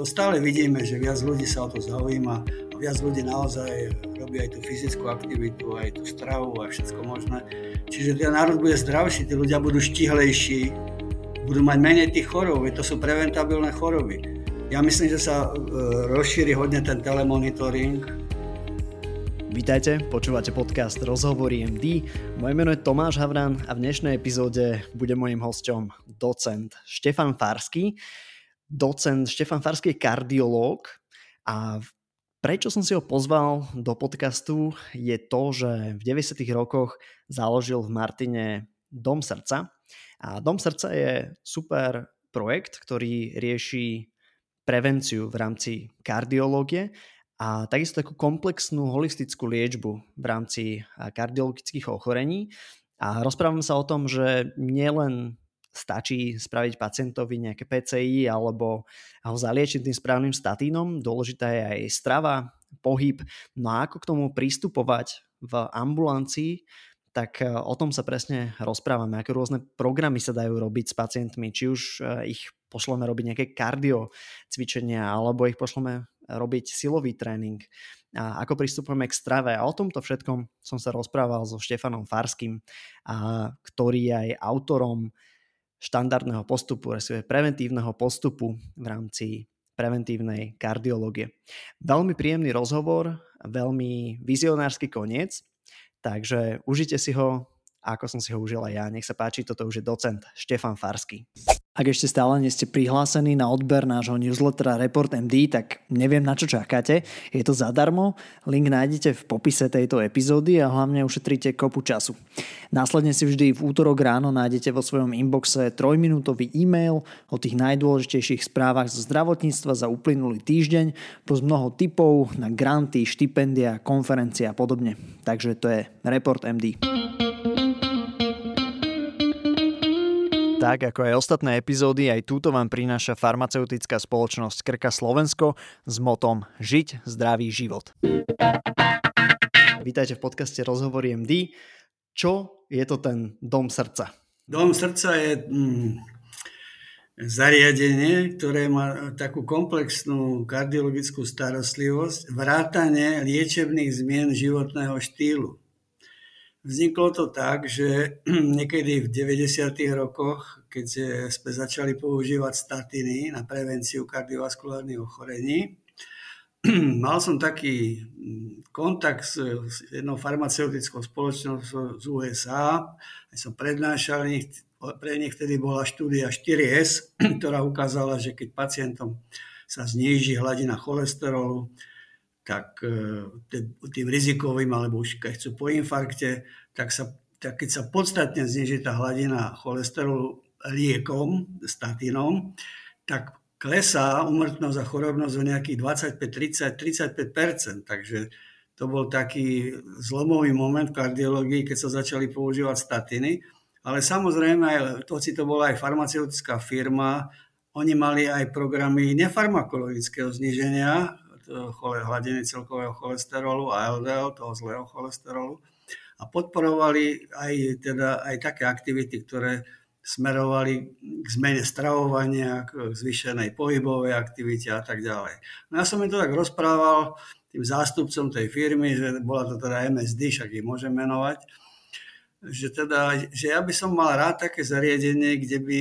to stále vidíme, že viac ľudí sa o to zaujíma a viac ľudí naozaj robí aj tú fyzickú aktivitu, aj tú stravu a všetko možné. Čiže ten národ bude zdravší, tí ľudia budú štihlejší, budú mať menej tých chorób, to sú preventabilné choroby. Ja myslím, že sa e, rozšíri hodne ten telemonitoring, Vítajte, počúvate podcast Rozhovory MD. Moje meno je Tomáš Havran a v dnešnej epizóde bude mojim hosťom docent Štefan Farsky. Docent Štefan Farsky je kardiológ a prečo som si ho pozval do podcastu je to, že v 90. rokoch založil v Martine Dom srdca. A Dom srdca je super projekt, ktorý rieši prevenciu v rámci kardiológie a takisto takú komplexnú holistickú liečbu v rámci kardiologických ochorení. A rozprávam sa o tom, že nielen stačí spraviť pacientovi nejaké PCI alebo ho zaliečiť tým správnym statínom, dôležitá je aj strava, pohyb. No a ako k tomu pristupovať v ambulancii, tak e, o tom sa presne rozprávame, aké rôzne programy sa dajú robiť s pacientmi, či už e, ich pošleme robiť nejaké kardio cvičenia, alebo ich pošleme robiť silový tréning a ako pristupujeme k strave. A o tomto všetkom som sa rozprával so Štefanom Farským, a, ktorý je aj autorom štandardného postupu, respektíve preventívneho postupu v rámci preventívnej kardiológie. Veľmi príjemný rozhovor, veľmi vizionársky koniec, takže užite si ho, ako som si ho užil aj ja. Nech sa páči, toto už je docent Štefan Farsky. Ak ešte stále nie ste prihlásení na odber nášho newslettera Report MD, tak neviem na čo čakáte. Je to zadarmo, link nájdete v popise tejto epizódy a hlavne ušetríte kopu času. Následne si vždy v útorok ráno nájdete vo svojom inboxe trojminútový e-mail o tých najdôležitejších správach zo zdravotníctva za uplynulý týždeň, plus mnoho tipov na granty, štipendia, konferencie a podobne. Takže to je Report MD. Tak ako aj ostatné epizódy, aj túto vám prináša farmaceutická spoločnosť Krka Slovensko s motom Žiť zdravý život. Vítajte v podcaste Rozhovory MD. Čo je to ten Dom srdca? Dom srdca je mm, zariadenie, ktoré má takú komplexnú kardiologickú starostlivosť, vrátane liečebných zmien životného štýlu. Vzniklo to tak, že niekedy v 90. rokoch, keď sme začali používať statiny na prevenciu kardiovaskulárnych ochorení, mal som taký mm, kontakt s jednou farmaceutickou spoločnosťou z USA, aj som prednášal, pre nich vtedy bola štúdia 4S, ktorá ukázala, že keď pacientom sa zníži hladina cholesterolu, tak e, tým rizikovým, alebo už keď chcú po infarkte, tak, sa, tak keď sa podstatne zniží tá hladina cholesterolu liekom, statinom, tak klesá umrtnosť a chorobnosť o nejakých 25, 30, 35% Takže to bol taký zlomový moment v kardiológii, keď sa začali používať statiny. Ale samozrejme, to, to bola aj farmaceutická firma, oni mali aj programy nefarmakologického zniženia hladiny celkového cholesterolu a LDL, toho zlého cholesterolu. A podporovali aj, teda, aj také aktivity, ktoré smerovali k zmene stravovania, k zvýšenej pohybovej aktivite a tak ďalej. No ja som im to tak rozprával tým zástupcom tej firmy, že bola to teda MSD, však ich môžem menovať, že, teda, že ja by som mal rád také zariadenie, kde by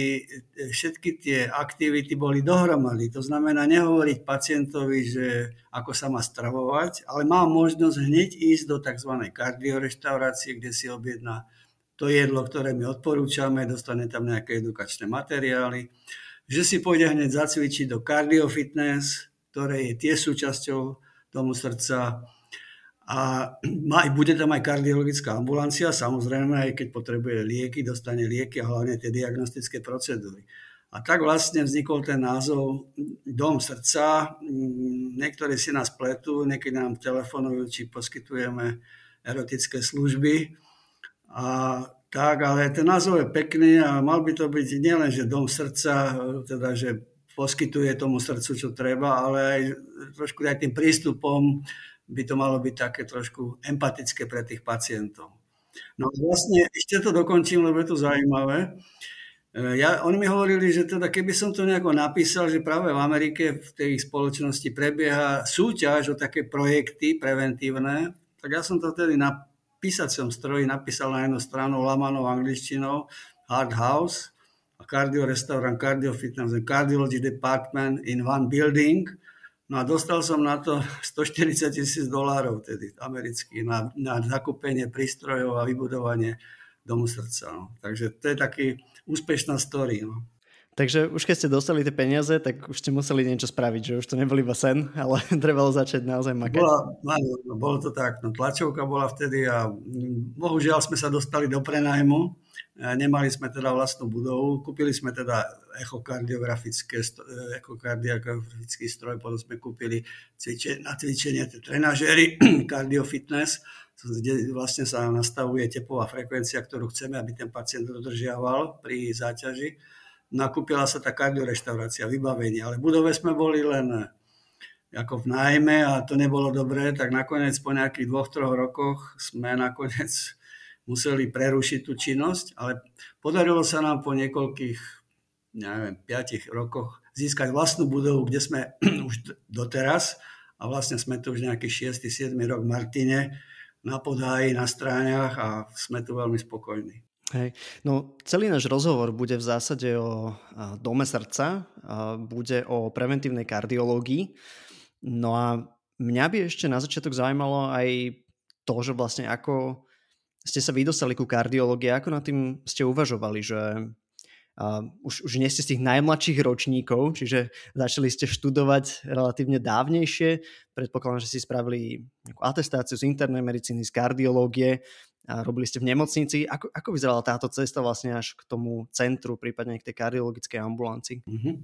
všetky tie aktivity boli dohromady. To znamená nehovoriť pacientovi, že ako sa má stravovať, ale má možnosť hneď ísť do tzv. kardioreštaurácie, kde si objedná to jedlo, ktoré my odporúčame, dostane tam nejaké edukačné materiály, že si pôjde hneď zacvičiť do cardiofitness, ktoré je tie súčasťou tomu srdca, a bude tam aj kardiologická ambulancia, samozrejme, aj keď potrebuje lieky, dostane lieky a hlavne tie diagnostické procedúry. A tak vlastne vznikol ten názov Dom srdca. Niektorí si nás pletú, niekedy nám telefonujú, či poskytujeme erotické služby. A tak, ale ten názov je pekný a mal by to byť nielen, že Dom srdca, teda, že poskytuje tomu srdcu, čo treba, ale aj trošku aj tým prístupom by to malo byť také trošku empatické pre tých pacientov. No a vlastne ešte to dokončím, lebo je to zaujímavé, E, ja, oni mi hovorili, že teda keby som to nejako napísal, že práve v Amerike v tej spoločnosti prebieha súťaž o také projekty preventívne, tak ja som to tedy na písacom stroji napísal na jednu stranu lamanou angličtinou Hard House a Cardio Restaurant, Cardio Fitness and Cardiology Department in one building. No a dostal som na to 140 tisíc dolárov tedy amerických na, na zakúpenie prístrojov a vybudovanie domu srdca. No. Takže to je taký úspešná story. No. Takže už keď ste dostali tie peniaze, tak už ste museli niečo spraviť, že už to nebol iba sen, ale trebalo začať naozaj makať. Bola, no, bolo to tak, no, tlačovka bola vtedy a bohužiaľ sme sa dostali do prenajmu, nemali sme teda vlastnú budovu, kúpili sme teda echokardiografické, echokardiografický stroj, potom sme kúpili na cvičenie trenažery, cardiofitness, kde vlastne sa nastavuje tepová frekvencia, ktorú chceme, aby ten pacient dodržiaval pri záťaži. Nakúpila sa tá kardioreštaurácia, vybavenie, ale v budove sme boli len ako v nájme a to nebolo dobré, tak nakoniec po nejakých dvoch, troch rokoch sme nakoniec museli prerušiť tú činnosť, ale podarilo sa nám po niekoľkých, neviem, piatich rokoch získať vlastnú budovu, kde sme už doteraz a vlastne sme tu už nejaký 6. 7. rok v Martine, na podáji, na stráňach a sme tu veľmi spokojní. Hej. No, celý náš rozhovor bude v zásade o dome srdca, bude o preventívnej kardiológii. No a mňa by ešte na začiatok zaujímalo aj to, že vlastne ako ste sa vydostali ku kardiológii, ako nad tým ste uvažovali, že Uh, už, už nie ste z tých najmladších ročníkov, čiže začali ste študovať relatívne dávnejšie. Predpokladám, že si spravili nejakú atestáciu z internej medicíny, z kardiológie a robili ste v nemocnici. Ako, ako vyzerala táto cesta vlastne až k tomu centru, prípadne k tej kardiologickej ambulancii? Mm-hmm.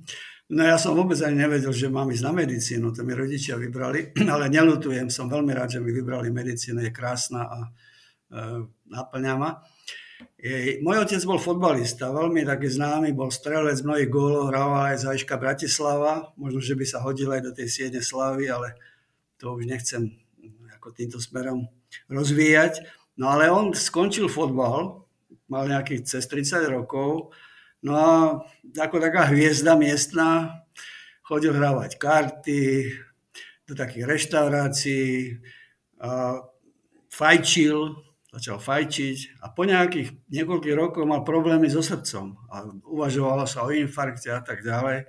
No ja som vôbec ani nevedel, že mám ísť na medicínu, to mi rodičia vybrali, ale nelutujem, som veľmi rád, že mi vybrali medicínu, je krásna a naplňa ma. Môj otec bol fotbalista, veľmi taký známy, bol strelec mnohých gólov, hral aj za Bratislava, možno, že by sa hodil aj do tej siedne slavy, ale to už nechcem ako týmto smerom rozvíjať. No ale on skončil fotbal, mal nejakých cez 30 rokov, no a ako taká hviezda miestna chodil hrávať karty, do takých reštaurácií, fajčil, začal fajčiť a po nejakých niekoľkých rokoch mal problémy so srdcom a uvažovalo sa o infarkte a tak ďalej.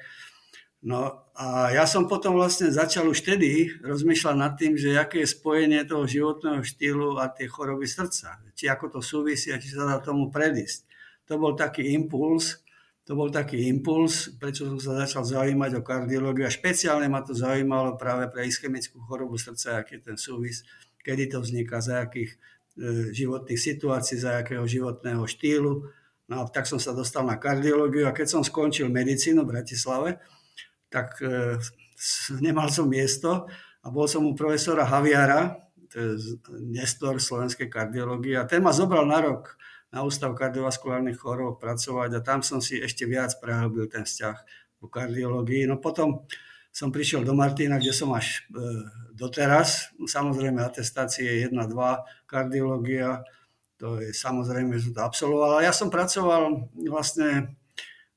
No a ja som potom vlastne začal už vtedy rozmýšľať nad tým, že aké je spojenie toho životného štýlu a tie choroby srdca. Či ako to súvisí a či sa dá tomu predísť. To bol taký impuls, to bol taký impuls, prečo som sa začal zaujímať o kardiológiu a špeciálne ma to zaujímalo práve pre ischemickú chorobu srdca, aký je ten súvis, kedy to vzniká, za akých životných situácií, za akého životného štýlu. No a tak som sa dostal na kardiológiu a keď som skončil medicínu v Bratislave, tak e, nemal som miesto a bol som u profesora Haviara, to je nestor slovenskej kardiológie a ten ma zobral na rok na Ústav kardiovaskulárnych chorób pracovať a tam som si ešte viac prehlbil ten vzťah ku kardiológii. No potom som prišiel do Martina, kde som až e, doteraz. Samozrejme atestácie 1, 2, kardiológia, to je samozrejme, že to absolvoval. Ja som pracoval vlastne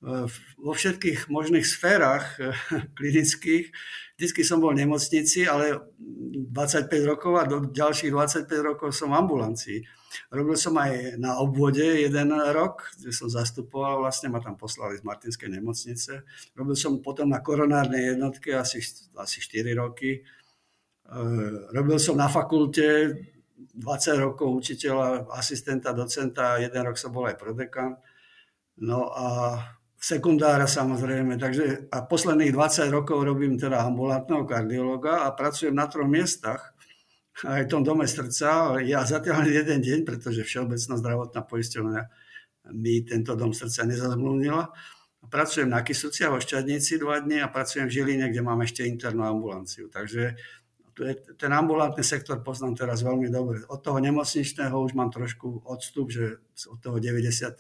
e, vo všetkých možných sférach e, klinických. Vždycky som bol v nemocnici, ale 25 rokov a do ďalších 25 rokov som v ambulancii. Robil som aj na obvode jeden rok, kde som zastupoval, vlastne ma tam poslali z Martinskej nemocnice. Robil som potom na koronárnej jednotke asi, asi 4 roky. E, robil som na fakulte 20 rokov učiteľa, asistenta, docenta, jeden rok som bol aj prodekan. No a sekundára samozrejme. Takže a posledných 20 rokov robím teda ambulantného kardiologa a pracujem na troch miestach aj v tom dome srdca. Ja zatiaľ len jeden deň, pretože Všeobecná zdravotná poisťovňa mi tento dom srdca nezazmluvnila. Pracujem na Kisuci a vo Šťadnici dva dny a pracujem v Žiline, kde mám ešte internú ambulanciu. Takže ten ambulantný sektor poznám teraz veľmi dobre. Od toho nemocničného už mám trošku odstup, že od toho 96.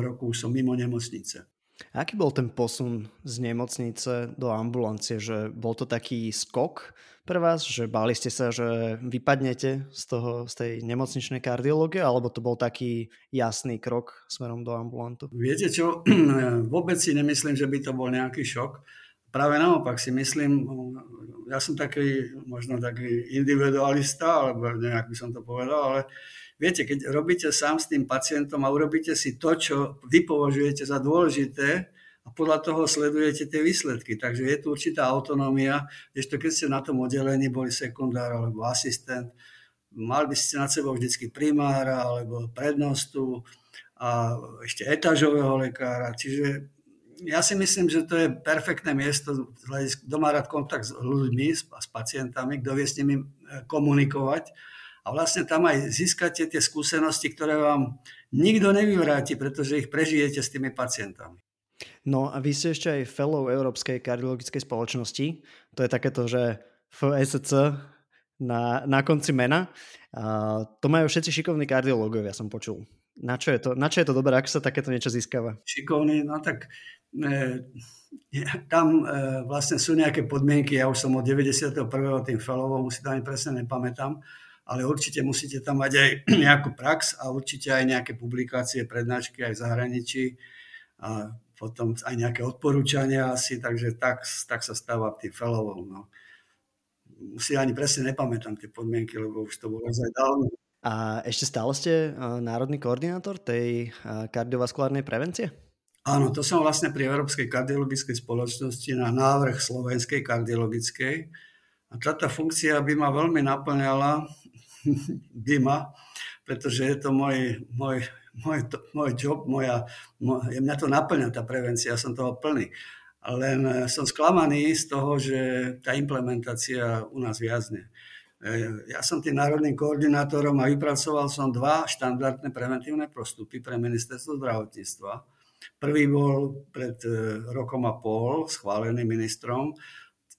roku už som mimo nemocnice. Aký bol ten posun z nemocnice do ambulancie? Že bol to taký skok pre vás, že báli ste sa, že vypadnete z, toho, z tej nemocničnej kardiológie, alebo to bol taký jasný krok smerom do ambulantu? Viete čo, vôbec si nemyslím, že by to bol nejaký šok. Práve naopak si myslím, ja som taký, možno taký individualista, alebo nejak by som to povedal, ale viete, keď robíte sám s tým pacientom a urobíte si to, čo vy považujete za dôležité, a podľa toho sledujete tie výsledky. Takže je tu určitá autonómia, ešte keď ste na tom oddelení boli sekundár alebo asistent, mali by ste nad sebou vždycky primára alebo prednostu a ešte etažového lekára. Čiže ja si myslím, že to je perfektné miesto, kto rád kontakt s ľuďmi, s, s pacientami, kto vie s nimi e, komunikovať. A vlastne tam aj získate tie skúsenosti, ktoré vám nikto nevyvráti, pretože ich prežijete s tými pacientami. No a vy ste ešte aj fellow Európskej kardiologickej spoločnosti. To je takéto, že FSC na, na konci mena. A to majú všetci šikovní kardiológovia, som počul. Na čo je to, na čo je to dobré, ako sa takéto niečo získava? Šikovný, no tak e, tam e, vlastne sú nejaké podmienky, ja už som od 91. tým fellowom, si to ani presne nepamätám, ale určite musíte tam mať aj nejakú prax a určite aj nejaké publikácie, prednášky aj v zahraničí. A potom aj nejaké odporúčania asi, takže tak, tak sa stáva tým fellowom. No. Si ani presne nepamätám tie podmienky, lebo už to bolo aj dávno. A ešte stále ste národný koordinátor tej kardiovaskulárnej prevencie? Áno, to som vlastne pri Európskej kardiologickej spoločnosti na návrh Slovenskej kardiologickej. A táto funkcia by ma veľmi naplňala, by ma, pretože je to môj, môj môj, môj job, moja, môj, mňa to naplňa tá prevencia, som toho plný. Len eh, som sklamaný z toho, že tá implementácia u nás viazne. Eh, ja som tým národným koordinátorom a vypracoval som dva štandardné preventívne postupy pre ministerstvo zdravotníctva. Prvý bol pred eh, rokom a pol schválený ministrom,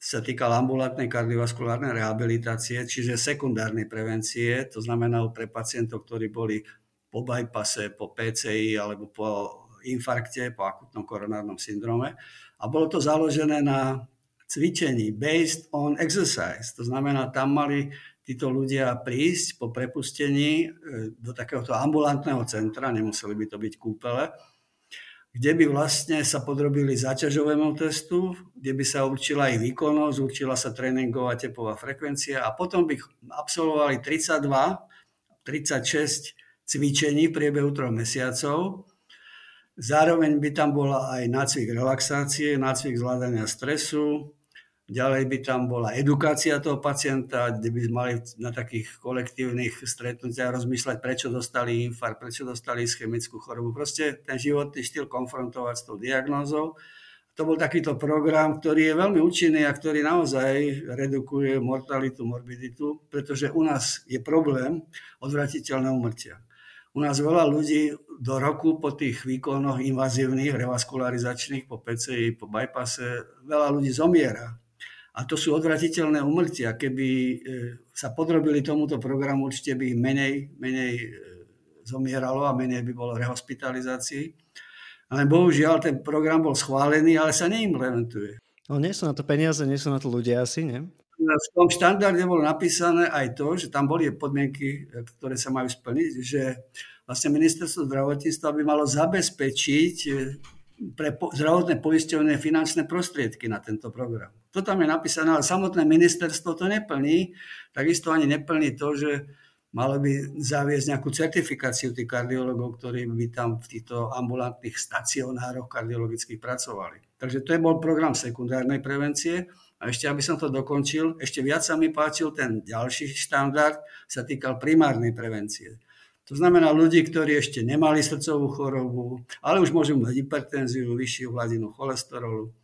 sa týkal ambulantnej kardiovaskulárnej rehabilitácie, čiže sekundárnej prevencie, to znamená pre pacientov, ktorí boli po bypasse, po PCI alebo po infarkte, po akutnom koronárnom syndrome. A bolo to založené na cvičení based on exercise. To znamená, tam mali títo ľudia prísť po prepustení e, do takéhoto ambulantného centra, nemuseli by to byť kúpele, kde by vlastne sa podrobili záťažovému testu, kde by sa určila ich výkonnosť, určila sa tréningová tepová frekvencia a potom by absolvovali 32, 36 cvičení v priebehu troch mesiacov. Zároveň by tam bola aj nácvik relaxácie, nácvik zvládania stresu, ďalej by tam bola edukácia toho pacienta, kde by mali na takých kolektívnych stretnutiach rozmýšľať, prečo dostali infarkt, prečo dostali ischemickú chorobu. Proste ten životný štýl konfrontovať s tou diagnózou. To bol takýto program, ktorý je veľmi účinný a ktorý naozaj redukuje mortalitu, morbiditu, pretože u nás je problém odvratiteľného umrtia. U nás veľa ľudí do roku po tých výkonoch invazívnych, revaskularizačných, po PCI, po bypasse, veľa ľudí zomiera. A to sú odvratiteľné umrtia. Keby e, sa podrobili tomuto programu, určite by ich menej, menej e, zomieralo a menej by bolo rehospitalizácií. Ale bohužiaľ ten program bol schválený, ale sa neimplementuje. No nie sú na to peniaze, nie sú na to ľudia asi, nie? v tom štandarde bolo napísané aj to, že tam boli podmienky, ktoré sa majú splniť, že vlastne ministerstvo zdravotníctva by malo zabezpečiť pre zdravotné poisťovné finančné prostriedky na tento program. To tam je napísané, ale samotné ministerstvo to neplní. Takisto ani neplní to, že malo by zaviesť nejakú certifikáciu tých kardiologov, ktorí by tam v týchto ambulantných stacionároch kardiologických pracovali. Takže to je bol program sekundárnej prevencie. A ešte, aby som to dokončil, ešte viac sa mi páčil ten ďalší štandard, sa týkal primárnej prevencie. To znamená ľudí, ktorí ešte nemali srdcovú chorobu, ale už môžu mať hypertenziu, vyššiu hladinu cholesterolu,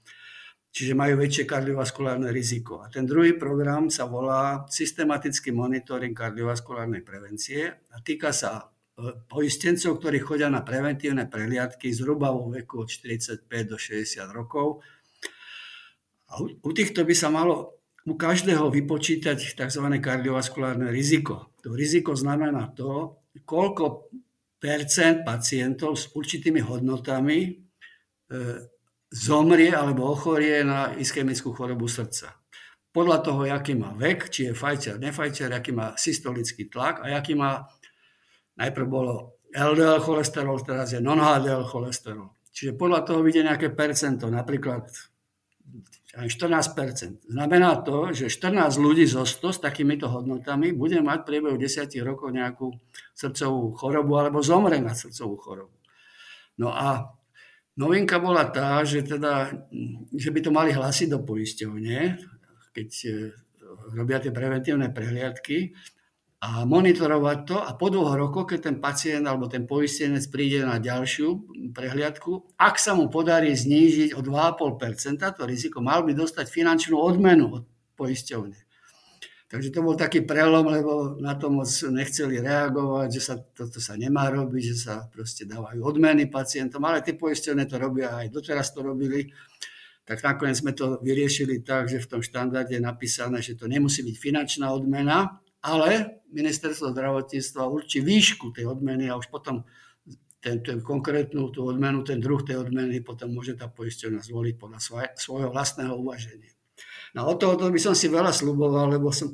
čiže majú väčšie kardiovaskulárne riziko. A ten druhý program sa volá systematický monitoring kardiovaskulárnej prevencie a týka sa e, poistencov, ktorí chodia na preventívne prehliadky zhruba vo veku od 45 do 60 rokov a u týchto by sa malo u každého vypočítať tzv. kardiovaskulárne riziko. To riziko znamená to, koľko percent pacientov s určitými hodnotami zomrie alebo ochorie na ischemickú chorobu srdca. Podľa toho, aký má vek, či je fajčer, nefajčer, aký má systolický tlak a aký má, najprv bolo LDL cholesterol, teraz je non-HDL cholesterol. Čiže podľa toho vidie nejaké percento, napríklad 14%. Znamená to, že 14 ľudí zo 100 s takýmito hodnotami bude mať priebehu 10 rokov nejakú srdcovú chorobu alebo zomre na srdcovú chorobu. No a novinka bola tá, že, teda, že by to mali hlásiť do poisťovne, keď e, robia tie preventívne prehliadky a monitorovať to a po dvoch rokoch, keď ten pacient alebo ten poistenec príde na ďalšiu prehliadku, ak sa mu podarí znížiť o 2,5% to riziko, mal by dostať finančnú odmenu od poisťovne. Takže to bol taký prelom, lebo na to moc nechceli reagovať, že sa toto sa nemá robiť, že sa proste dávajú odmeny pacientom, ale tie poisťovne to robia aj doteraz to robili. Tak nakoniec sme to vyriešili tak, že v tom štandarde je napísané, že to nemusí byť finančná odmena, ale ministerstvo zdravotníctva určí výšku tej odmeny a už potom ten, ten konkrétnu tú odmenu, ten druh tej odmeny potom môže tá poisťovňa zvoliť podľa svoj, svojho vlastného uvaženia. No o to by som si veľa sluboval, lebo, som,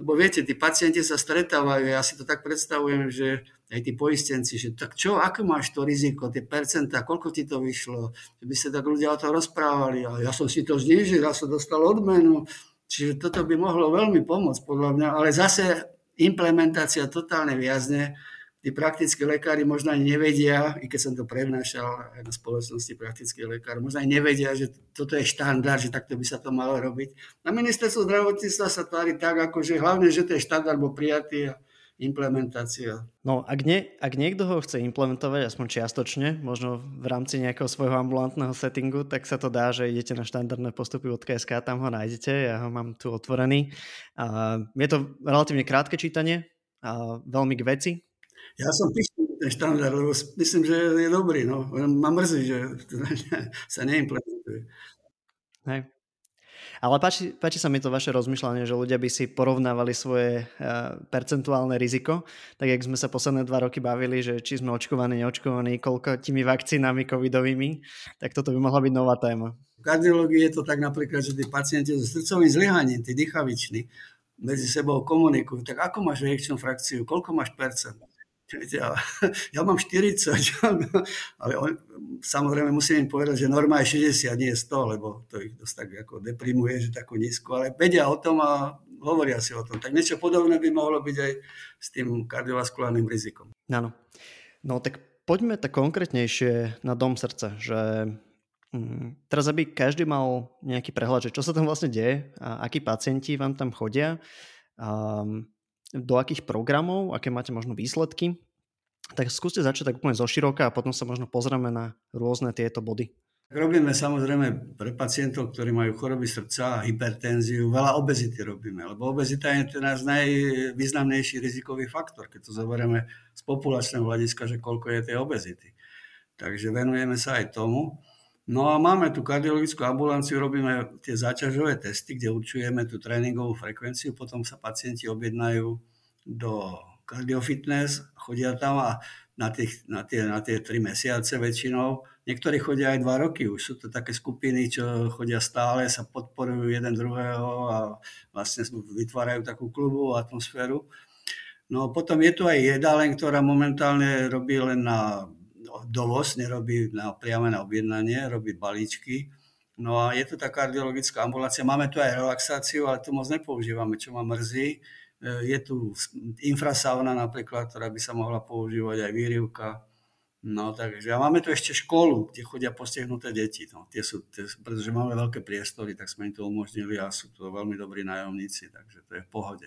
lebo viete, tí pacienti sa stretávajú, ja si to tak predstavujem, že aj tí poistenci, že tak čo, ako máš to riziko, tie percentá, koľko ti to vyšlo, že by sa tak ľudia o to rozprávali, a ja som si to znížil, ja som dostal odmenu, Čiže toto by mohlo veľmi pomôcť podľa mňa, ale zase implementácia totálne viazne. Tí praktickí lekári možno ani nevedia, i keď som to prednášal aj na spoločnosti praktických lekárov, možno aj nevedia, že toto je štandard, že takto by sa to malo robiť. Na ministerstvu zdravotníctva sa tvári tak, ako že hlavne, že to je štandard bol prijatý a implementácia. No, ak, nie, ak niekto ho chce implementovať, aspoň čiastočne, možno v rámci nejakého svojho ambulantného settingu, tak sa to dá, že idete na štandardné postupy od KSK, tam ho nájdete, ja ho mám tu otvorený. A je to relatívne krátke čítanie, a veľmi k veci. Ja som píšel ten štandard, lebo myslím, že je dobrý. No. Ma mrzí, že sa neimplementuje. Hej. Ale páči, páči sa mi to vaše rozmýšľanie, že ľudia by si porovnávali svoje uh, percentuálne riziko, tak jak sme sa posledné dva roky bavili, že či sme očkovaní, neočkovaní, koľko tými vakcínami covidovými, tak toto by mohla byť nová téma. V kardiológii je to tak napríklad, že tí pacienti so srdcovým zlyhaním, tí dýchaviční, medzi sebou komunikujú. Tak ako máš reakčnú frakciu? Koľko máš percent? Ja, ja mám 40, ale on, samozrejme musím im povedať, že norma je 60, nie 100, lebo to ich dosť tak ako deprimuje, že takú nízku, ale vedia o tom a hovoria si o tom. Tak niečo podobné by mohlo byť aj s tým kardiovaskulárnym rizikom. Áno. No tak poďme tak konkrétnejšie na dom srdca, že mm, teraz aby každý mal nejaký prehľad, že čo sa tam vlastne deje a akí pacienti vám tam chodia. Um, do akých programov, aké máte možno výsledky. Tak skúste začať tak úplne zo široka a potom sa možno pozrieme na rôzne tieto body. Robíme samozrejme pre pacientov, ktorí majú choroby srdca a hypertenziu, veľa obezity robíme, lebo obezita je ten náš najvýznamnejší rizikový faktor, keď to zoberieme z populačného hľadiska, že koľko je tej obezity. Takže venujeme sa aj tomu. No a máme tu kardiologickú ambulanciu, robíme tie záťažové testy, kde určujeme tú tréningovú frekvenciu, potom sa pacienti objednajú do cardiofitness, chodia tam a na, tých, na, tie, na tie tri mesiace väčšinou. Niektorí chodia aj dva roky, už sú to také skupiny, čo chodia stále, sa podporujú jeden druhého a vlastne vytvárajú takú klubovú atmosféru. No potom je tu aj jedáleň, ktorá momentálne robí len na dovoz, nerobí na, priame na objednanie, robí balíčky. No a je tu tá kardiologická ambulácia. Máme tu aj relaxáciu, ale to moc nepoužívame, čo ma mrzí je tu infrasauna napríklad, ktorá by sa mohla používať aj výrivka. No takže a máme tu ešte školu, kde chodia postihnuté deti. No, tie sú, tie, pretože máme veľké priestory, tak sme im to umožnili a sú to veľmi dobrí nájomníci, takže to je v pohode.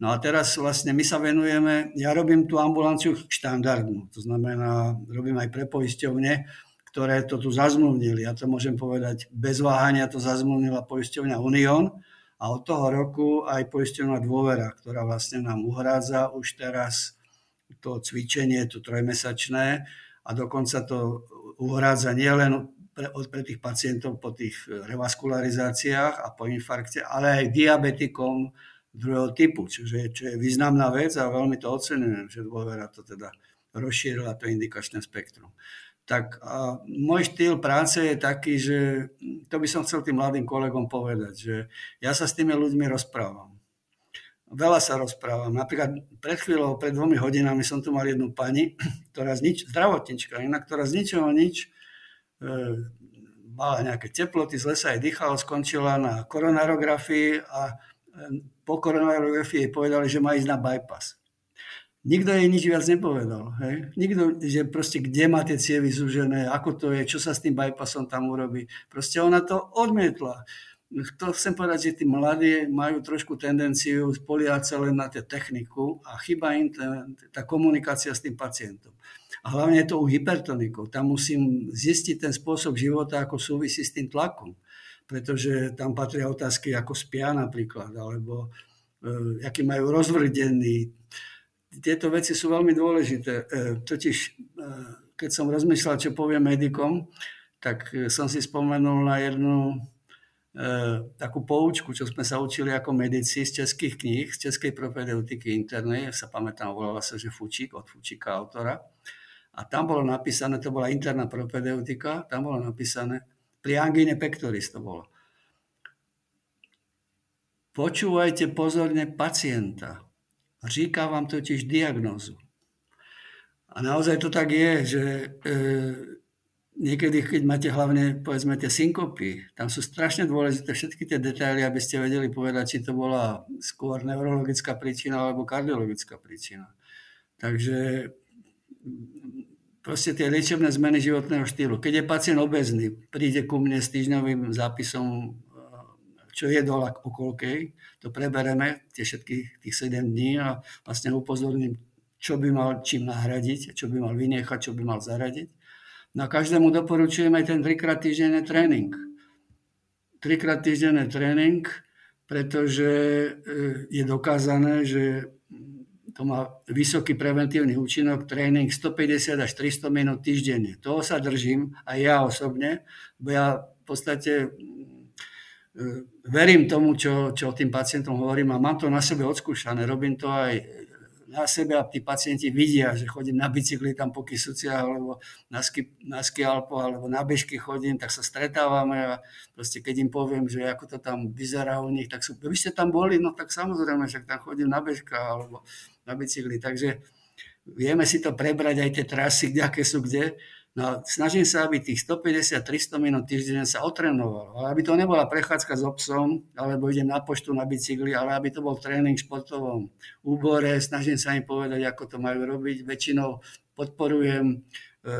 No a teraz vlastne my sa venujeme, ja robím tú ambulanciu štandardnú, to znamená, robím aj pre poisťovne, ktoré to tu zazmluvnili. Ja to môžem povedať, bez váhania to zazmluvnila poisťovňa Unión, a od toho roku aj poistená dôvera, ktorá vlastne nám uhrádza už teraz to cvičenie, to trojmesačné a dokonca to uhrádza nielen pre, pre tých pacientov po tých revaskularizáciách a po infarkte, ale aj diabetikom druhého typu, čiže, čo je významná vec a veľmi to ocenujem, že dôvera to teda rozšírila to indikačné spektrum. Tak a môj štýl práce je taký, že to by som chcel tým mladým kolegom povedať, že ja sa s tými ľuďmi rozprávam. Veľa sa rozprávam. Napríklad pred chvíľou, pred dvomi hodinami som tu mal jednu pani, ktorá z nič, zdravotnička, inak ktorá z ničoho nič e, mala nejaké teploty, zle sa jej dýchalo, skončila na koronarografii a e, po koronarografii povedali, že má ísť na bypass nikto jej nič viac nepovedal. Hej? Nikto, že proste kde má tie cievy zúžené, ako to je, čo sa s tým bypassom tam urobí. Proste ona to odmietla. To chcem povedať, že tí mladí majú trošku tendenciu spoliať sa len na tú techniku a chyba im tá, tá komunikácia s tým pacientom. A hlavne je to u hypertonikov. Tam musím zistiť ten spôsob života, ako súvisí s tým tlakom. Pretože tam patria otázky, ako spia napríklad, alebo e, aký majú rozvrdený tieto veci sú veľmi dôležité. E, totiž, e, keď som rozmýšľal, čo poviem medikom, tak e, som si spomenul na jednu takú poučku, čo sme sa učili ako medici z českých kníh, z českej propedeutiky internej, sa pamätám, volala sa, že Fučík, od Fučíka autora. A tam bolo napísané, to bola interná propedeutika, tam bolo napísané, pri angíne pectoris to bolo. Počúvajte pozorne pacienta, Říká vám totiž diagnózu. A naozaj to tak je, že e, niekedy, keď máte hlavne, povedzme, tie synkopy, tam sú strašne dôležité všetky tie detaily, aby ste vedeli povedať, či to bola skôr neurologická príčina alebo kardiologická príčina. Takže proste tie liečebné zmeny životného štýlu. Keď je pacient obezný, príde ku mne s týždňovým zápisom čo je dole okolkej, to prebereme tie všetky tých 7 dní a vlastne upozorním, čo by mal čím nahradiť, čo by mal vynechať, čo by mal zaradiť. Na no každému doporučujeme ten trikrát týždenný tréning. Trikrát týždenný tréning, pretože e, je dokázané, že to má vysoký preventívny účinok, tréning 150 až 300 minút týždenne. Toho sa držím aj ja osobne, bo ja v podstate E, verím tomu, čo, čo tým pacientom hovorím a mám to na sebe odskúšané. Robím to aj na sebe a tí pacienti vidia, že chodím na bicykli tam po Kisuciach alebo na, ski, na ski Alpo alebo na bežky chodím, tak sa stretávame a proste keď im poviem, že ako to tam vyzerá u nich, tak sú, vy ste tam boli, no tak samozrejme, že tam chodím na bežkách alebo na bicykli, takže vieme si to prebrať aj tie trasy, aké sú kde No, snažím sa, aby tých 150-300 minút týždenne sa otrénovalo. Ale aby to nebola prechádzka s obsom, alebo idem na poštu na bicykli, ale aby to bol tréning v športovom úbore. Snažím sa im povedať, ako to majú robiť. Väčšinou podporujem e,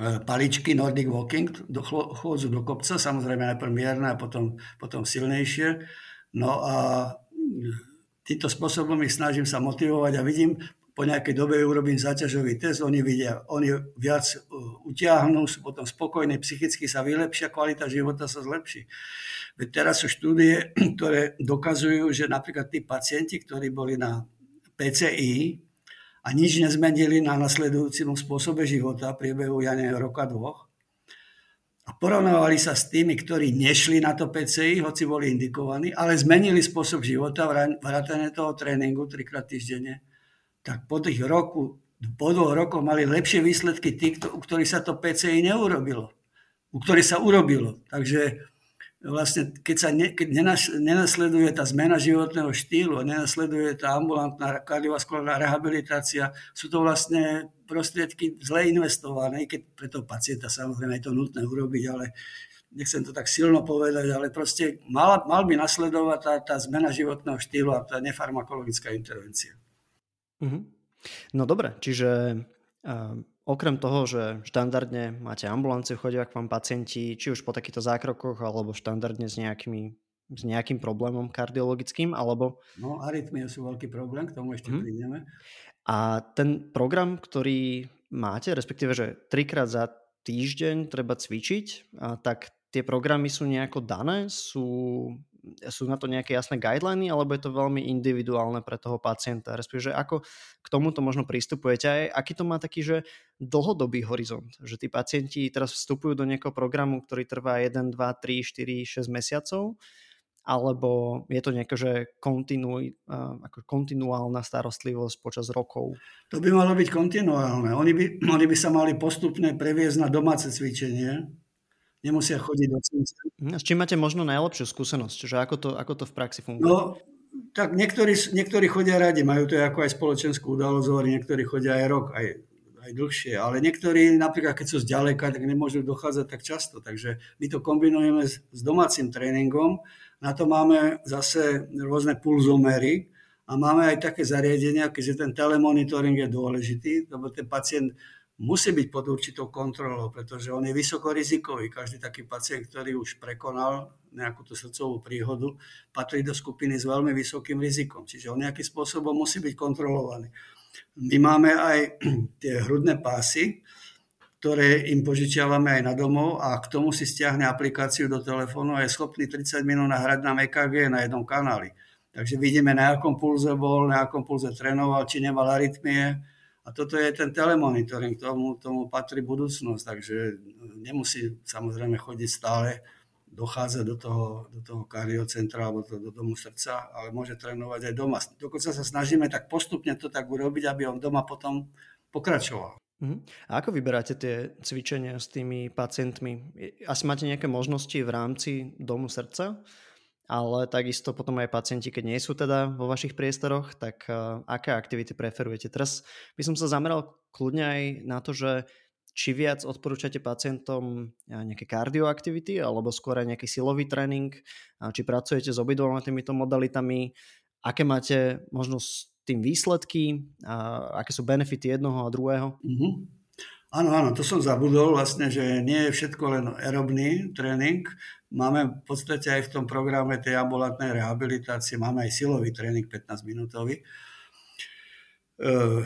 e paličky Nordic Walking, do chôdzu do kopca, samozrejme najprv mierne a potom, potom silnejšie. No a týmto spôsobom ich snažím sa motivovať a vidím po nejakej dobe urobím záťažový test, oni vidia, oni viac e, utiahnú, sú potom spokojní, psychicky sa vylepšia, kvalita života sa zlepší. Veď teraz sú štúdie, ktoré dokazujú, že napríklad tí pacienti, ktorí boli na PCI a nič nezmenili na nasledujúcim spôsobe života priebehu, ja neviem, roka, dvoch, a porovnávali sa s tými, ktorí nešli na to PCI, hoci boli indikovaní, ale zmenili spôsob života, vrátane toho tréningu trikrát týždenne, tak po tých roku, po dvoch rokoch mali lepšie výsledky tí, u ktorých sa to PCI neurobilo. U ktorých sa urobilo. Takže vlastne, keď sa ne, keď nenasleduje tá zmena životného štýlu, nenasleduje tá ambulantná kardiovaskulárna rehabilitácia, sú to vlastne prostriedky zle investované, keď pre toho pacienta samozrejme je to nutné urobiť, ale nechcem to tak silno povedať, ale proste mal, mal by nasledovať tá, tá zmena životného štýlu a tá nefarmakologická intervencia. Mm-hmm. No dobre, čiže uh, okrem toho, že štandardne máte ambulanciu, chodia k vám pacienti, či už po takýchto zákrokoch, alebo štandardne s nejakými s nejakým problémom kardiologickým, alebo... No, arytmie sú veľký problém, k tomu ešte mm. prídeme. A ten program, ktorý máte, respektíve, že trikrát za týždeň treba cvičiť, a tak tie programy sú nejako dané? Sú sú na to nejaké jasné guideliny, alebo je to veľmi individuálne pre toho pacienta? Respektíve, ako k tomuto možno pristupujete aj, aký to má taký, že dlhodobý horizont, že tí pacienti teraz vstupujú do nejakého programu, ktorý trvá 1, 2, 3, 4, 6 mesiacov alebo je to nejaká že kontinu, ako kontinuálna starostlivosť počas rokov? To by malo byť kontinuálne. Oni by, oni by sa mali postupne previesť na domáce cvičenie, nemusia chodiť do centra. Hm, s čím máte možno najlepšiu skúsenosť? Že ako to, ako to v praxi funguje? No, tak niektorí, niektorí chodia radi, majú to ako aj spoločenskú udalosť, niektorí chodia aj rok, aj aj dlhšie, ale niektorí napríklad keď sú zďaleka, tak nemôžu dochádzať tak často, takže my to kombinujeme s, s domácim tréningom, na to máme zase rôzne pulzomery a máme aj také zariadenia, keďže ten telemonitoring je dôležitý, lebo ten pacient musí byť pod určitou kontrolou, pretože on je vysoko rizikový. Každý taký pacient, ktorý už prekonal nejakú tú srdcovú príhodu, patrí do skupiny s veľmi vysokým rizikom. Čiže on nejakým spôsobom musí byť kontrolovaný. My máme aj tie hrudné pásy, ktoré im požičiavame aj na domov a k tomu si stiahne aplikáciu do telefónu a je schopný 30 minút nahrať nám EKG na jednom kanáli. Takže vidíme, na akom pulze bol, na akom pulze trénoval, či nemal arytmie. A toto je ten telemonitoring, tomu, tomu patrí budúcnosť, takže nemusí samozrejme chodiť stále dochádza do toho, do toho kardiocentra alebo do, do domu srdca, ale môže trénovať aj doma. Dokonca sa snažíme tak postupne to tak urobiť, aby on doma potom pokračoval. Uh-huh. A ako vyberáte tie cvičenia s tými pacientmi? Asi máte nejaké možnosti v rámci domu srdca, ale takisto potom aj pacienti, keď nie sú teda vo vašich priestoroch, tak uh, aké aktivity preferujete? Teraz by som sa zameral kľudne aj na to, že či viac odporúčate pacientom nejaké kardioaktivity alebo skôr aj nejaký silový tréning, či pracujete s obidvoma týmito modalitami, aké máte možno s tým výsledky, a aké sú benefity jednoho a druhého? Mm-hmm. Áno, áno, to som zabudol vlastne, že nie je všetko len aerobný tréning. Máme v podstate aj v tom programe tej ambulantnej rehabilitácie, máme aj silový tréning 15 minútový. Uh,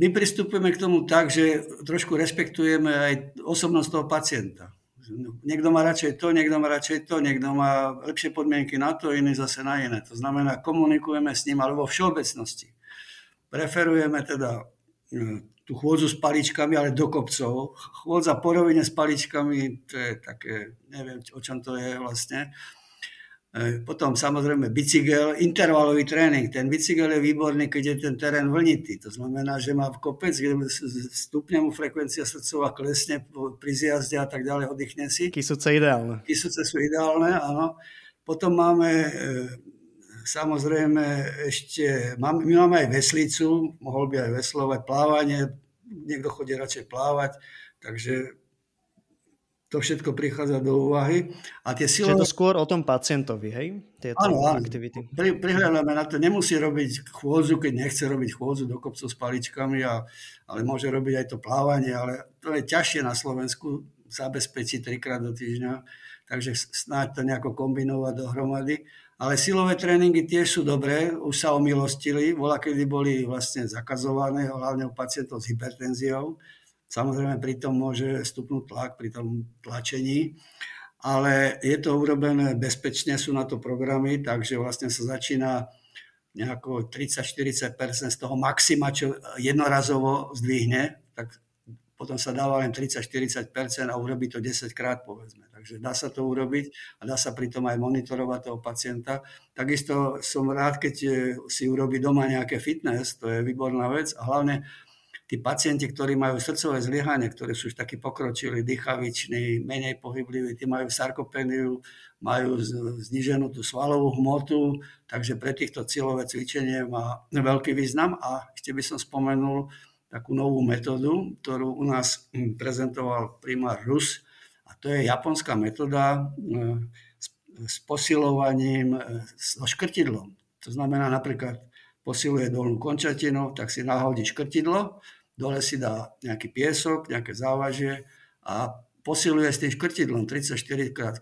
my pristupujeme k tomu tak, že trošku respektujeme aj osobnosť toho pacienta. Niekto má radšej to, niekto má radšej to, niekto má lepšie podmienky na to, iný zase na iné. To znamená, komunikujeme s ním, ale vo všeobecnosti. Preferujeme teda e, tú chôdzu s paličkami, ale do kopcov. Chôdza po rovine s paličkami, to je také, neviem, o čom to je vlastne. E, potom samozrejme bicykel, intervalový tréning. Ten bicykel je výborný, keď je ten terén vlnitý. To znamená, že má v kopec, kde stupne mu frekvencia srdcová klesne pri zjazde a tak ďalej, oddychne si. Kysúce ideálne. Kysúce sú ideálne, áno. Potom máme e, samozrejme ešte, máme, my máme aj veslicu, mohol by aj veslovať, plávanie, niekto chodí radšej plávať, takže to všetko prichádza do úvahy. A tie silové... Čiže to skôr o tom pacientovi, hej? Tieto áno, aktivity. Pri, prihľadáme na to, nemusí robiť chôdzu, keď nechce robiť chôdzu do kopcov s paličkami, a, ale môže robiť aj to plávanie, ale to je ťažšie na Slovensku zabezpečiť trikrát do týždňa, takže snáď to nejako kombinovať dohromady. Ale silové tréningy tiež sú dobré, už sa omilostili, bola kedy boli vlastne zakazované, hlavne u pacientov s hypertenziou, Samozrejme, pri tom môže stupnúť tlak pri tom tlačení, ale je to urobené bezpečne, sú na to programy, takže vlastne sa začína nejako 30-40% z toho maxima, čo jednorazovo zdvihne, tak potom sa dáva len 30-40% a urobí to 10 krát, povedzme. Takže dá sa to urobiť a dá sa pritom aj monitorovať toho pacienta. Takisto som rád, keď si urobí doma nejaké fitness, to je výborná vec a hlavne tí pacienti, ktorí majú srdcové zlyhanie, ktorí sú už takí pokročili, dýchaviční, menej pohybliví, tí majú sarkopeniu, majú zniženú tú svalovú hmotu, takže pre týchto cieľové cvičenie má veľký význam a ešte by som spomenul takú novú metódu, ktorú u nás hm, prezentoval primár Rus a to je japonská metóda hm, s posilovaním hm, so škrtidlom. To znamená napríklad posiluje dolnú končatinu, tak si nahodí škrtidlo dole si dá nejaký piesok, nejaké závažie a posiluje s tým škrtidlom 34 krát,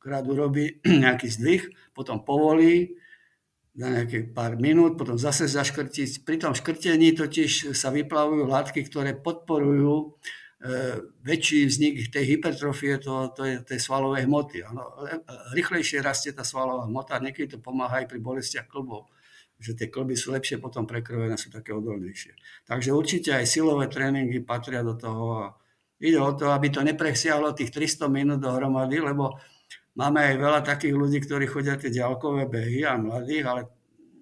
krát urobí nejaký zdvih, potom povolí za nejaké pár minút, potom zase zaškrtí. Pri tom škrtení totiž sa vyplavujú látky, ktoré podporujú e, väčší vznik tej hypertrofie, to, to je tej svalovej hmoty. Ano, rýchlejšie rastie tá svalová hmota, niekedy to pomáha aj pri bolestiach klbov že tie klby sú lepšie potom prekrvené, sú také odolnejšie. Takže určite aj silové tréningy patria do toho ide o to, aby to nepresiahlo tých 300 minút dohromady, lebo Máme aj veľa takých ľudí, ktorí chodia tie ďalkové behy a mladých, ale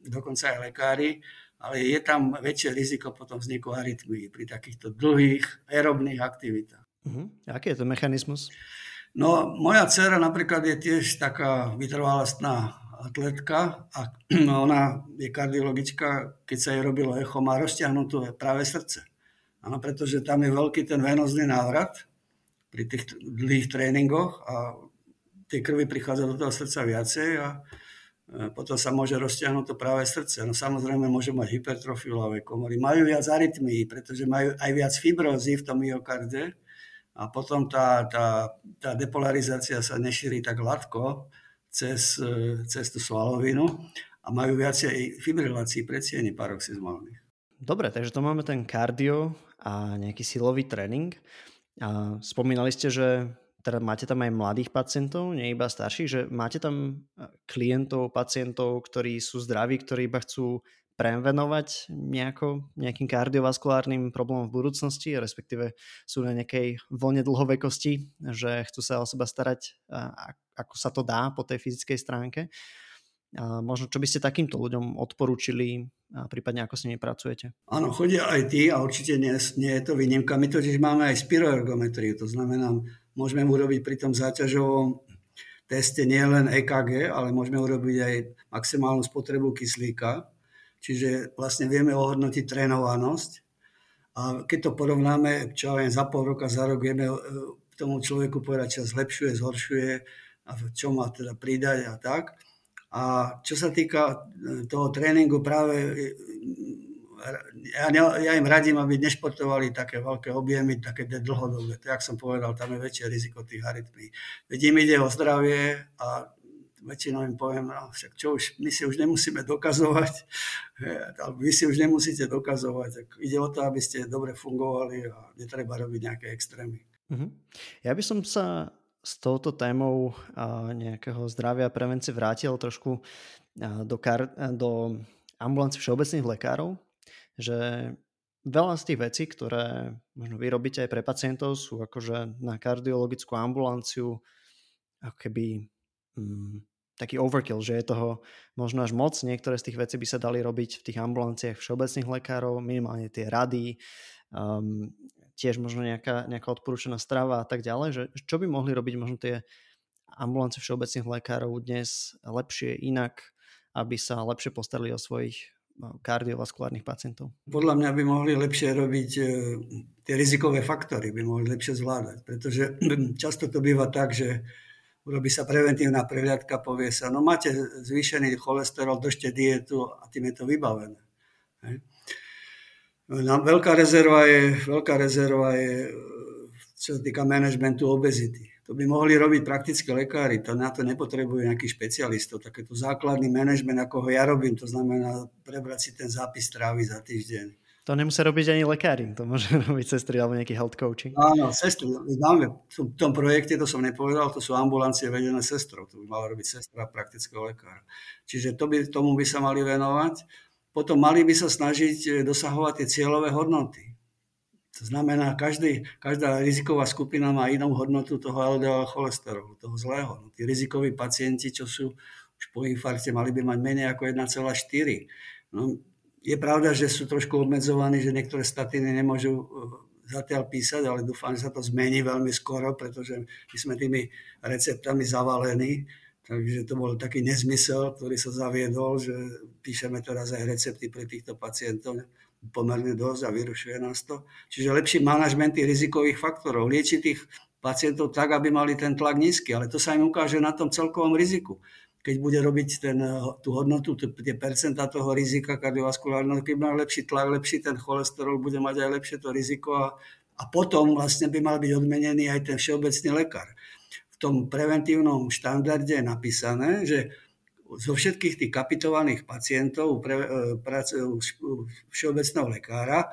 dokonca aj lekári, ale je tam väčšie riziko potom vzniku arytmii pri takýchto dlhých aerobných aktivitách. Uh-huh. Aký je to mechanizmus? No, moja dcera napríklad je tiež taká vytrvalostná atletka a ona je kardiologička, keď sa jej robilo echo, má rozťahnuté práve srdce. Áno, pretože tam je veľký ten venozný návrat pri tých dlhých tréningoch a tie krvi prichádza do toho srdca viacej a e, potom sa môže roztiahnuť to práve srdce. No samozrejme môže mať hypertrofiu ľavej komory. Majú viac arytmií, pretože majú aj viac fibrózy v tom myokarde a potom tá, tá, tá depolarizácia sa nešíri tak hladko cez, e, cez tú svalovinu a majú viacej fibrilácií predsiení paroxizmálnych. Dobre, takže to máme ten kardio a nejaký silový tréning. A spomínali ste, že teda máte tam aj mladých pacientov, nie iba starších, že máte tam e, klientov, pacientov, ktorí sú zdraví, ktorí iba chcú prevenovať nejako, nejakým kardiovaskulárnym problémom v budúcnosti, respektíve sú na nejakej vlne dlhovekosti, že chcú sa o seba starať, ako sa to dá po tej fyzickej stránke. A možno, čo by ste takýmto ľuďom odporúčili, a prípadne ako s nimi pracujete? Áno, chodia aj tí a určite nie, nie je to výnimka. My totiž máme aj spiroergometriu, to znamená, môžeme urobiť pri tom záťažovom teste nielen EKG, ale môžeme urobiť aj maximálnu spotrebu kyslíka Čiže vlastne vieme ohodnotiť trénovanosť. A keď to porovnáme, čo aj za pol roka, za rok, vieme e, tomu človeku povedať, čo zlepšuje, zhoršuje a čo má teda pridať a tak. A čo sa týka e, toho tréningu, práve ja, ja im radím, aby nešportovali také veľké objemy, také dlhodobé. To, jak som povedal, tam je väčšie riziko tých arytmí. Veď im ide o zdravie a väčšinou im poviem, no, však čo už, my si už nemusíme dokazovať, alebo vy si už nemusíte dokazovať, tak ide o to, aby ste dobre fungovali a netreba robiť nejaké extrémy. Uh-huh. Ja by som sa s touto témou nejakého zdravia a prevencie vrátil trošku do, kar- do ambulancie všeobecných lekárov, že veľa z tých vecí, ktoré možno vy robíte aj pre pacientov, sú akože na kardiologickú ambulanciu ako keby mm, taký overkill, že je toho možno až moc. Niektoré z tých vecí by sa dali robiť v tých ambulanciách všeobecných lekárov, minimálne tie rady, um, tiež možno nejaká, nejaká odporúčaná strava a tak ďalej. Že, čo by mohli robiť možno tie ambulancie všeobecných lekárov dnes lepšie, inak, aby sa lepšie postarali o svojich kardiovaskulárnych pacientov? Podľa mňa by mohli lepšie robiť e, tie rizikové faktory, by mohli lepšie zvládať, pretože často to býva tak, že urobí sa preventívna prehliadka, povie sa, no máte zvýšený cholesterol, držte dietu a tým je to vybavené. Hej. No, veľká rezerva je, veľká rezerva je, čo sa týka manažmentu obezity. To by mohli robiť praktické lekári, to na to nepotrebujú nejakých špecialistov. Takéto základný manažment, ako ho ja robím, to znamená prebrať si ten zápis trávy za týždeň to nemusia robiť ani lekári, to môže robiť sestry alebo nejaký health coaching. Áno, sestry. Máme v tom projekte, to som nepovedal, to sú ambulancie vedené sestrou. To by mala robiť sestra praktického lekára. Čiže to by, tomu by sa mali venovať. Potom mali by sa snažiť e, dosahovať tie cieľové hodnoty. To znamená, každý, každá riziková skupina má inú hodnotu toho LDL cholesterolu, toho zlého. No, tí rizikoví pacienti, čo sú už po infarkte, mali by mať menej ako 1,4. No, je pravda, že sú trošku obmedzovaní, že niektoré statiny nemôžu e, zatiaľ písať, ale dúfam, že sa to zmení veľmi skoro, pretože my sme tými receptami zavalení. Takže to bol taký nezmysel, ktorý sa zaviedol, že píšeme teraz aj recepty pre týchto pacientov pomerne dosť a vyrušuje nás to. Čiže lepší manažment tých rizikových faktorov, liečiť tých pacientov tak, aby mali ten tlak nízky, ale to sa im ukáže na tom celkovom riziku keď bude robiť ten, tú hodnotu, tie percentá toho rizika kardiovaskulárneho, keď má lepší tlak, lepší ten cholesterol, bude mať aj lepšie to riziko a, a potom vlastne by mal byť odmenený aj ten všeobecný lekár. V tom preventívnom štandarde je napísané, že zo všetkých tých kapitovaných pacientov pre, pre, všeobecného lekára,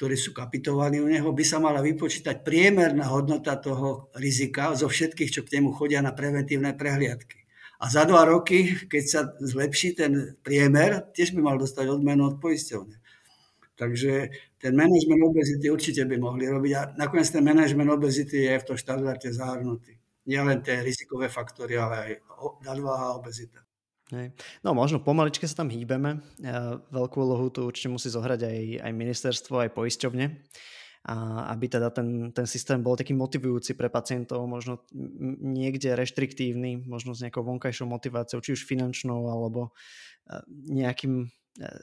ktorí sú kapitovaní u neho, by sa mala vypočítať priemerná hodnota toho rizika zo všetkých, čo k nemu chodia na preventívne prehliadky. A za dva roky, keď sa zlepší ten priemer, tiež by mal dostať odmenu od poisťovne. Takže ten manažment obezity určite by mohli robiť. A nakoniec ten manažment obezity je v tom štandarde zahrnutý. nielen tie rizikové faktory, ale aj nadváha obezita. Hej. No možno pomaličke sa tam hýbeme. Veľkú úlohu tu určite musí zohrať aj, aj ministerstvo, aj poisťovne. A aby teda ten, ten systém bol taký motivujúci pre pacientov, možno niekde reštriktívny, možno s nejakou vonkajšou motiváciou, či už finančnou, alebo nejakým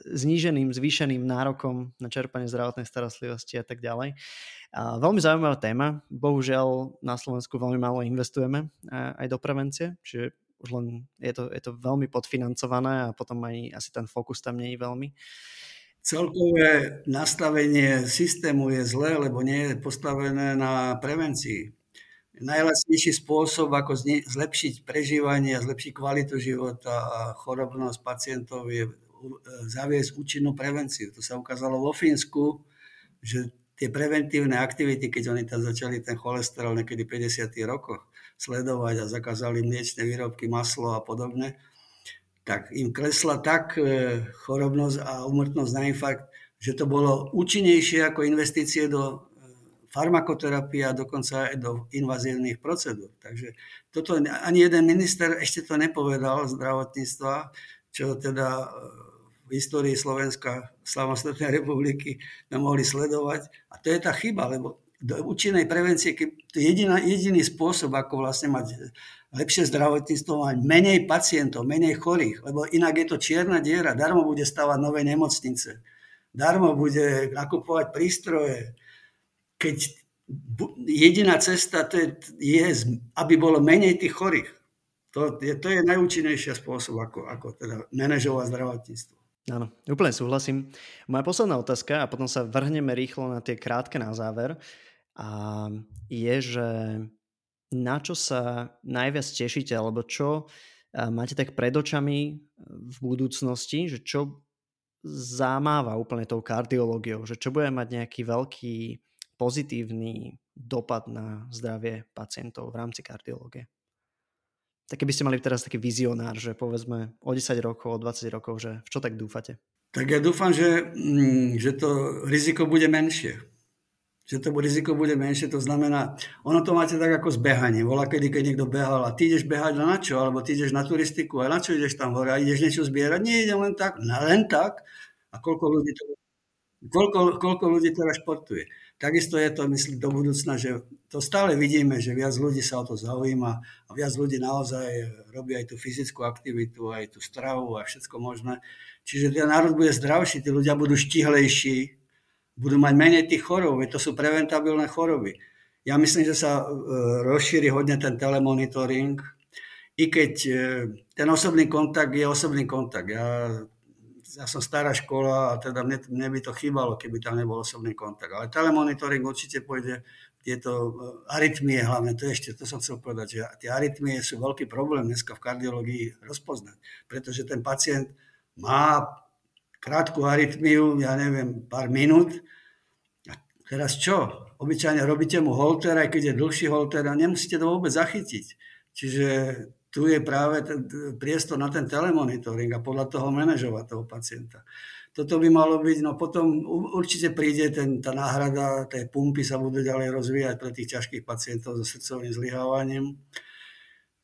zníženým, zvýšeným nárokom na čerpanie zdravotnej starostlivosti a tak ďalej. A veľmi zaujímavá téma. Bohužiaľ na Slovensku veľmi málo investujeme aj do prevencie, čiže už len je to, je to veľmi podfinancované a potom aj asi ten fokus tam nie je veľmi. Celkové nastavenie systému je zlé, lebo nie je postavené na prevencii. Najlacnejší spôsob, ako zlepšiť prežívanie a zlepšiť kvalitu života a chorobnosť pacientov je zaviesť účinnú prevenciu. To sa ukázalo vo Fínsku, že tie preventívne aktivity, keď oni tam začali ten cholesterol niekedy v 50. rokoch, sledovať a zakázali mliečne výrobky, maslo a podobne, tak im klesla tak e, chorobnosť a umrtnosť na infarkt, že to bolo účinnejšie ako investície do e, farmakoterapie a dokonca aj do invazívnych procedúr. Takže toto ani jeden minister ešte to nepovedal zdravotníctva, čo teda e, v histórii Slovenska, samostatnej republiky sme mohli sledovať. A to je tá chyba, lebo do účinnej prevencie, je jediná, jediný spôsob, ako vlastne mať lepšie zdravotníctvo, mať menej pacientov, menej chorých, lebo inak je to čierna diera, darmo bude stavať nové nemocnice, darmo bude nakupovať prístroje, keď jediná cesta to je, je, aby bolo menej tých chorých. To je, to je najúčinnejší spôsob, ako, ako teda manažovať zdravotníctvo. Áno, úplne súhlasím. Moja posledná otázka, a potom sa vrhneme rýchlo na tie krátke na záver a je, že na čo sa najviac tešíte, alebo čo máte tak pred očami v budúcnosti, že čo zamáva úplne tou kardiológiou, že čo bude mať nejaký veľký pozitívny dopad na zdravie pacientov v rámci kardiológie. Tak keby ste mali teraz taký vizionár, že povedzme o 10 rokov, o 20 rokov, že v čo tak dúfate? Tak ja dúfam, že, mm, že to riziko bude menšie že to riziko bude menšie, to znamená, ono to máte tak ako zbehanie. Volá, kedy, keď niekto behal a ty ideš behať na čo, alebo ty ideš na turistiku a na čo ideš tam hore a ideš niečo zbierať, nie idem len tak, len tak. A koľko ľudí, to, koľko, koľko ľudí teraz športuje. Takisto je to, myslím, do budúcna, že to stále vidíme, že viac ľudí sa o to zaujíma a viac ľudí naozaj robí aj tú fyzickú aktivitu, aj tú stravu a všetko možné. Čiže ten národ bude zdravší, tí ľudia budú štihlejší, budú mať menej tých chorób, to sú preventabilné choroby. Ja myslím, že sa e, rozšíri hodne ten telemonitoring, i keď e, ten osobný kontakt je osobný kontakt. Ja, ja som stará škola a teda mne, mne by to chýbalo, keby tam nebol osobný kontakt. Ale telemonitoring určite pôjde tieto e, arytmie hlavne, to ešte, to som chcel povedať, že tie arytmie sú veľký problém dneska v kardiológii rozpoznať, pretože ten pacient má krátku arytmiu, ja neviem, pár minút. A teraz čo? Obyčajne robíte mu holter, aj keď je dlhší holter a nemusíte to vôbec zachytiť. Čiže tu je práve ten priestor na ten telemonitoring a podľa toho manažovať toho pacienta. Toto by malo byť, no potom určite príde ten, tá náhrada, tie pumpy sa budú ďalej rozvíjať pre tých ťažkých pacientov so srdcovým zlyhávaním.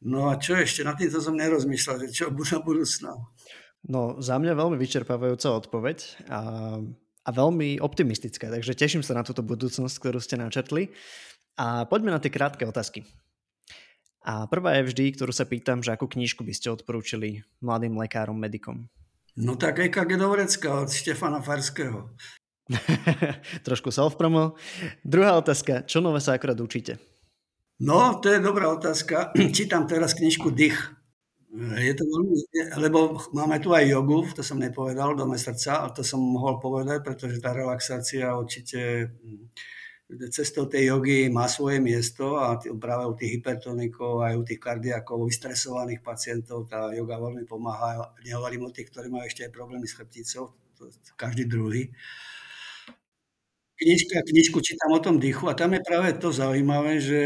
No a čo ešte? Na týmto som nerozmýšľal, že čo bude na budúcna. No za mňa veľmi vyčerpávajúca odpoveď a, a veľmi optimistická, takže teším sa na túto budúcnosť, ktorú ste načetli. A poďme na tie krátke otázky. A prvá je vždy, ktorú sa pýtam, že akú knížku by ste odporúčili mladým lekárom, medikom? No tak EKG do Vrecka od Štefana Farského. Trošku self-promo. Druhá otázka, čo nové sa akorát učíte? No, to je dobrá otázka. Čítam teraz knižku Dých je to veľmi, lebo máme tu aj jogu, to som nepovedal, dome srdca, a to som mohol povedať, pretože tá relaxácia určite mm, cestou tej jogy má svoje miesto a práve u tých hypertonikov, aj u tých kardiakov, vystresovaných pacientov tá joga veľmi pomáha. Nehovorím o tých, ktorí majú ešte aj problémy s chrbticou, to každý druhý. Knižka, knižku čítam o tom dýchu a tam je práve to zaujímavé, že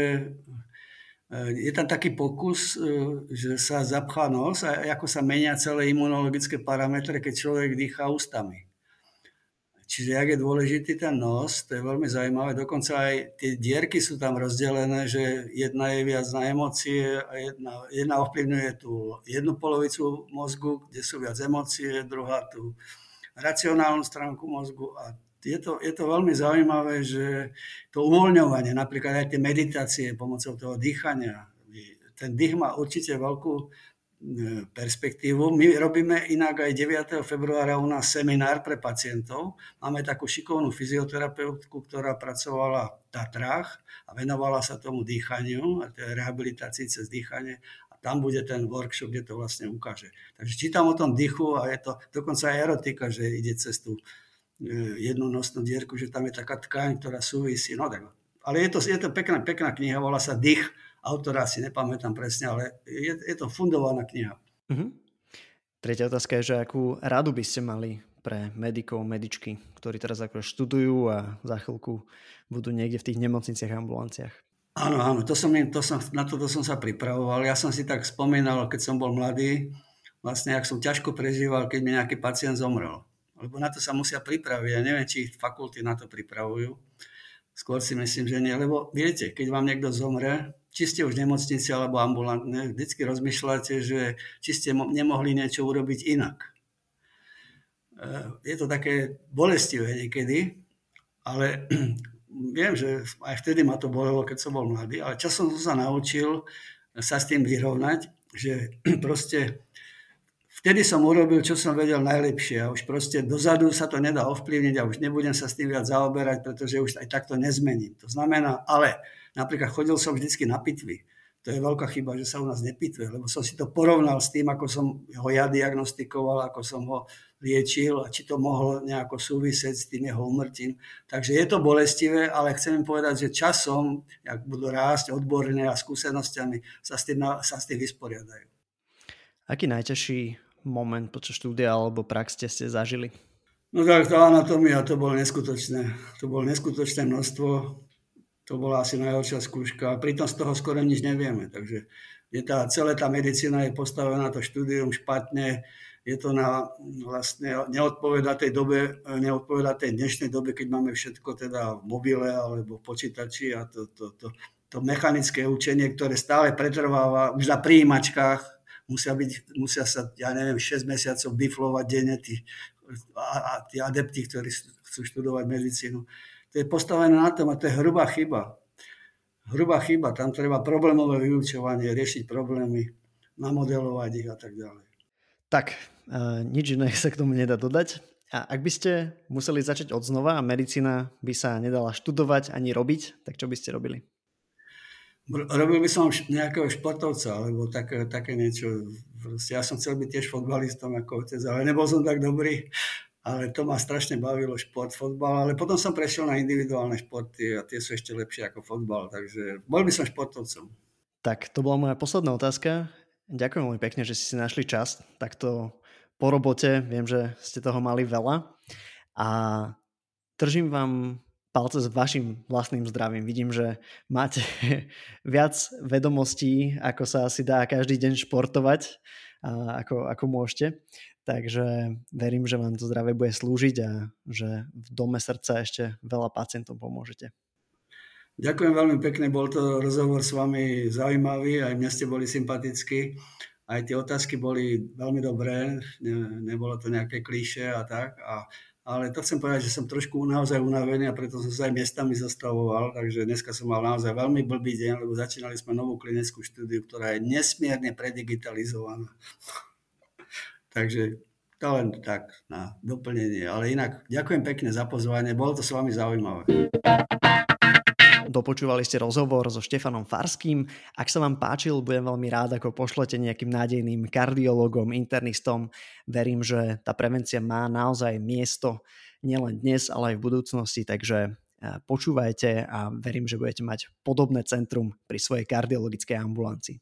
je tam taký pokus, eh, že sa zapchá nos a ako sa menia celé imunologické parametre, keď človek dýchá ústami. Čiže jak je dôležitý ten nos, to je veľmi zaujímavé. Dokonca aj tie dierky sú tam rozdelené, že jedna je viac na emócie a jedna, jedna ovplyvňuje tú jednu polovicu mozgu, kde sú viac emócie, druhá tú racionálnu stránku mozgu a je to, je to veľmi zaujímavé, že to uvoľňovanie, napríklad aj tie meditácie pomocou toho dýchania, ten dých má určite veľkú E, perspektívu. My robíme inak aj 9. februára u nás seminár pre pacientov. Máme takú šikovnú fyzioterapeutku, ktorá pracovala v Tatrách a venovala sa tomu dýchaniu a tej rehabilitácii cez dýchanie. A tam bude ten workshop, kde to vlastne ukáže. Takže čítam o tom dýchu a je to dokonca aj erotika, že ide cez tú e, jednu nosnú dierku, že tam je taká tkáň, ktorá súvisí. No tak. Ale je to, je to pekná, pekná kniha, volá sa Dých autora si nepamätám presne, ale je, je to fundovaná kniha. Uh-huh. Tretia otázka je, že akú radu by ste mali pre medikov, medičky, ktorí teraz ako študujú a za chvíľku budú niekde v tých nemocniciach, ambulanciách? Áno, áno, to som, to som, na toto som sa pripravoval. Ja som si tak spomínal, keď som bol mladý, vlastne, ak som ťažko prežíval, keď mi nejaký pacient zomrel. Lebo na to sa musia pripraviť. Ja neviem, či ich fakulty na to pripravujú. Skôr si myslím, že nie. Lebo viete, keď vám niekto zomre, či ste už v nemocnici alebo ambulantné, vždycky rozmýšľate, že či ste nemohli niečo urobiť inak. Eh, je to také bolestivé niekedy, ale viem, že aj vtedy ma to bolelo, keď som bol mladý, ale časom som sa naučil sa s tým vyrovnať, že proste vtedy som urobil, čo som vedel najlepšie a už proste dozadu sa to nedá ovplyvniť a už nebudem sa s tým viac zaoberať, pretože už aj takto nezmením. To znamená, ale Napríklad chodil som vždycky na pitvy. To je veľká chyba, že sa u nás nepitve, lebo som si to porovnal s tým, ako som ho ja diagnostikoval, ako som ho liečil a či to mohlo nejako súvisieť s tým jeho umrtím. Takže je to bolestivé, ale chcem im povedať, že časom, ak budú rásť odborné a skúsenosťami, sa s tým, sa s tým vysporiadajú. Aký najťažší moment počas štúdia alebo prax ste, ste zažili? No tak tá anatómia, to bolo neskutočné. To bolo neskutočné množstvo to bola asi najhoršia skúška. Pritom z toho skoro nič nevieme. Takže je tá, celá tá medicína je postavená, to štúdium špatne, je to na vlastne neodpoveda tej dobe, neodpoveda tej dnešnej dobe, keď máme všetko teda v mobile alebo v počítači a to, to, to, to mechanické učenie, ktoré stále pretrváva už na príjimačkách, musia, byť, musia sa, ja neviem, 6 mesiacov biflovať denne tí, a, a tí adepti, ktorí chcú študovať medicínu to je postavené na tom a to je hrubá chyba. Hrubá chyba, tam treba problémové vyučovanie, riešiť problémy, namodelovať ich a tak ďalej. Tak, uh, nič iné sa k tomu nedá dodať. A ak by ste museli začať od znova a medicína by sa nedala študovať ani robiť, tak čo by ste robili? Robil by som nejakého športovca, alebo také, také niečo. Proste ja som chcel byť tiež fotbalistom ako otec, ale nebol som tak dobrý ale to ma strašne bavilo šport, fotbal, ale potom som prešiel na individuálne športy a tie sú ešte lepšie ako fotbal, takže bol by som športovcom. Tak to bola moja posledná otázka. Ďakujem veľmi pekne, že ste si našli čas takto po robote. Viem, že ste toho mali veľa a držím vám palce s vašim vlastným zdravím. Vidím, že máte viac vedomostí, ako sa asi dá každý deň športovať, ako, ako môžete. Takže verím, že vám to zdravie bude slúžiť a že v dome srdca ešte veľa pacientom pomôžete. Ďakujem veľmi pekne, bol to rozhovor s vami zaujímavý, aj mne ste boli sympatickí, aj tie otázky boli veľmi dobré, ne, nebolo to nejaké klíše a tak, a, ale to chcem povedať, že som trošku naozaj unavený a preto som sa aj miestami zostavoval, takže dneska som mal naozaj veľmi blbý deň, lebo začínali sme novú klinickú štúdiu, ktorá je nesmierne predigitalizovaná. Takže to len tak na doplnenie. Ale inak ďakujem pekne za pozvanie, bolo to s vami zaujímavé. Dopočúvali ste rozhovor so Štefanom Farským. Ak sa vám páčil, budem veľmi rád, ako pošlete nejakým nádejným kardiologom, internistom. Verím, že tá prevencia má naozaj miesto nielen dnes, ale aj v budúcnosti, takže e, počúvajte a verím, že budete mať podobné centrum pri svojej kardiologickej ambulancii.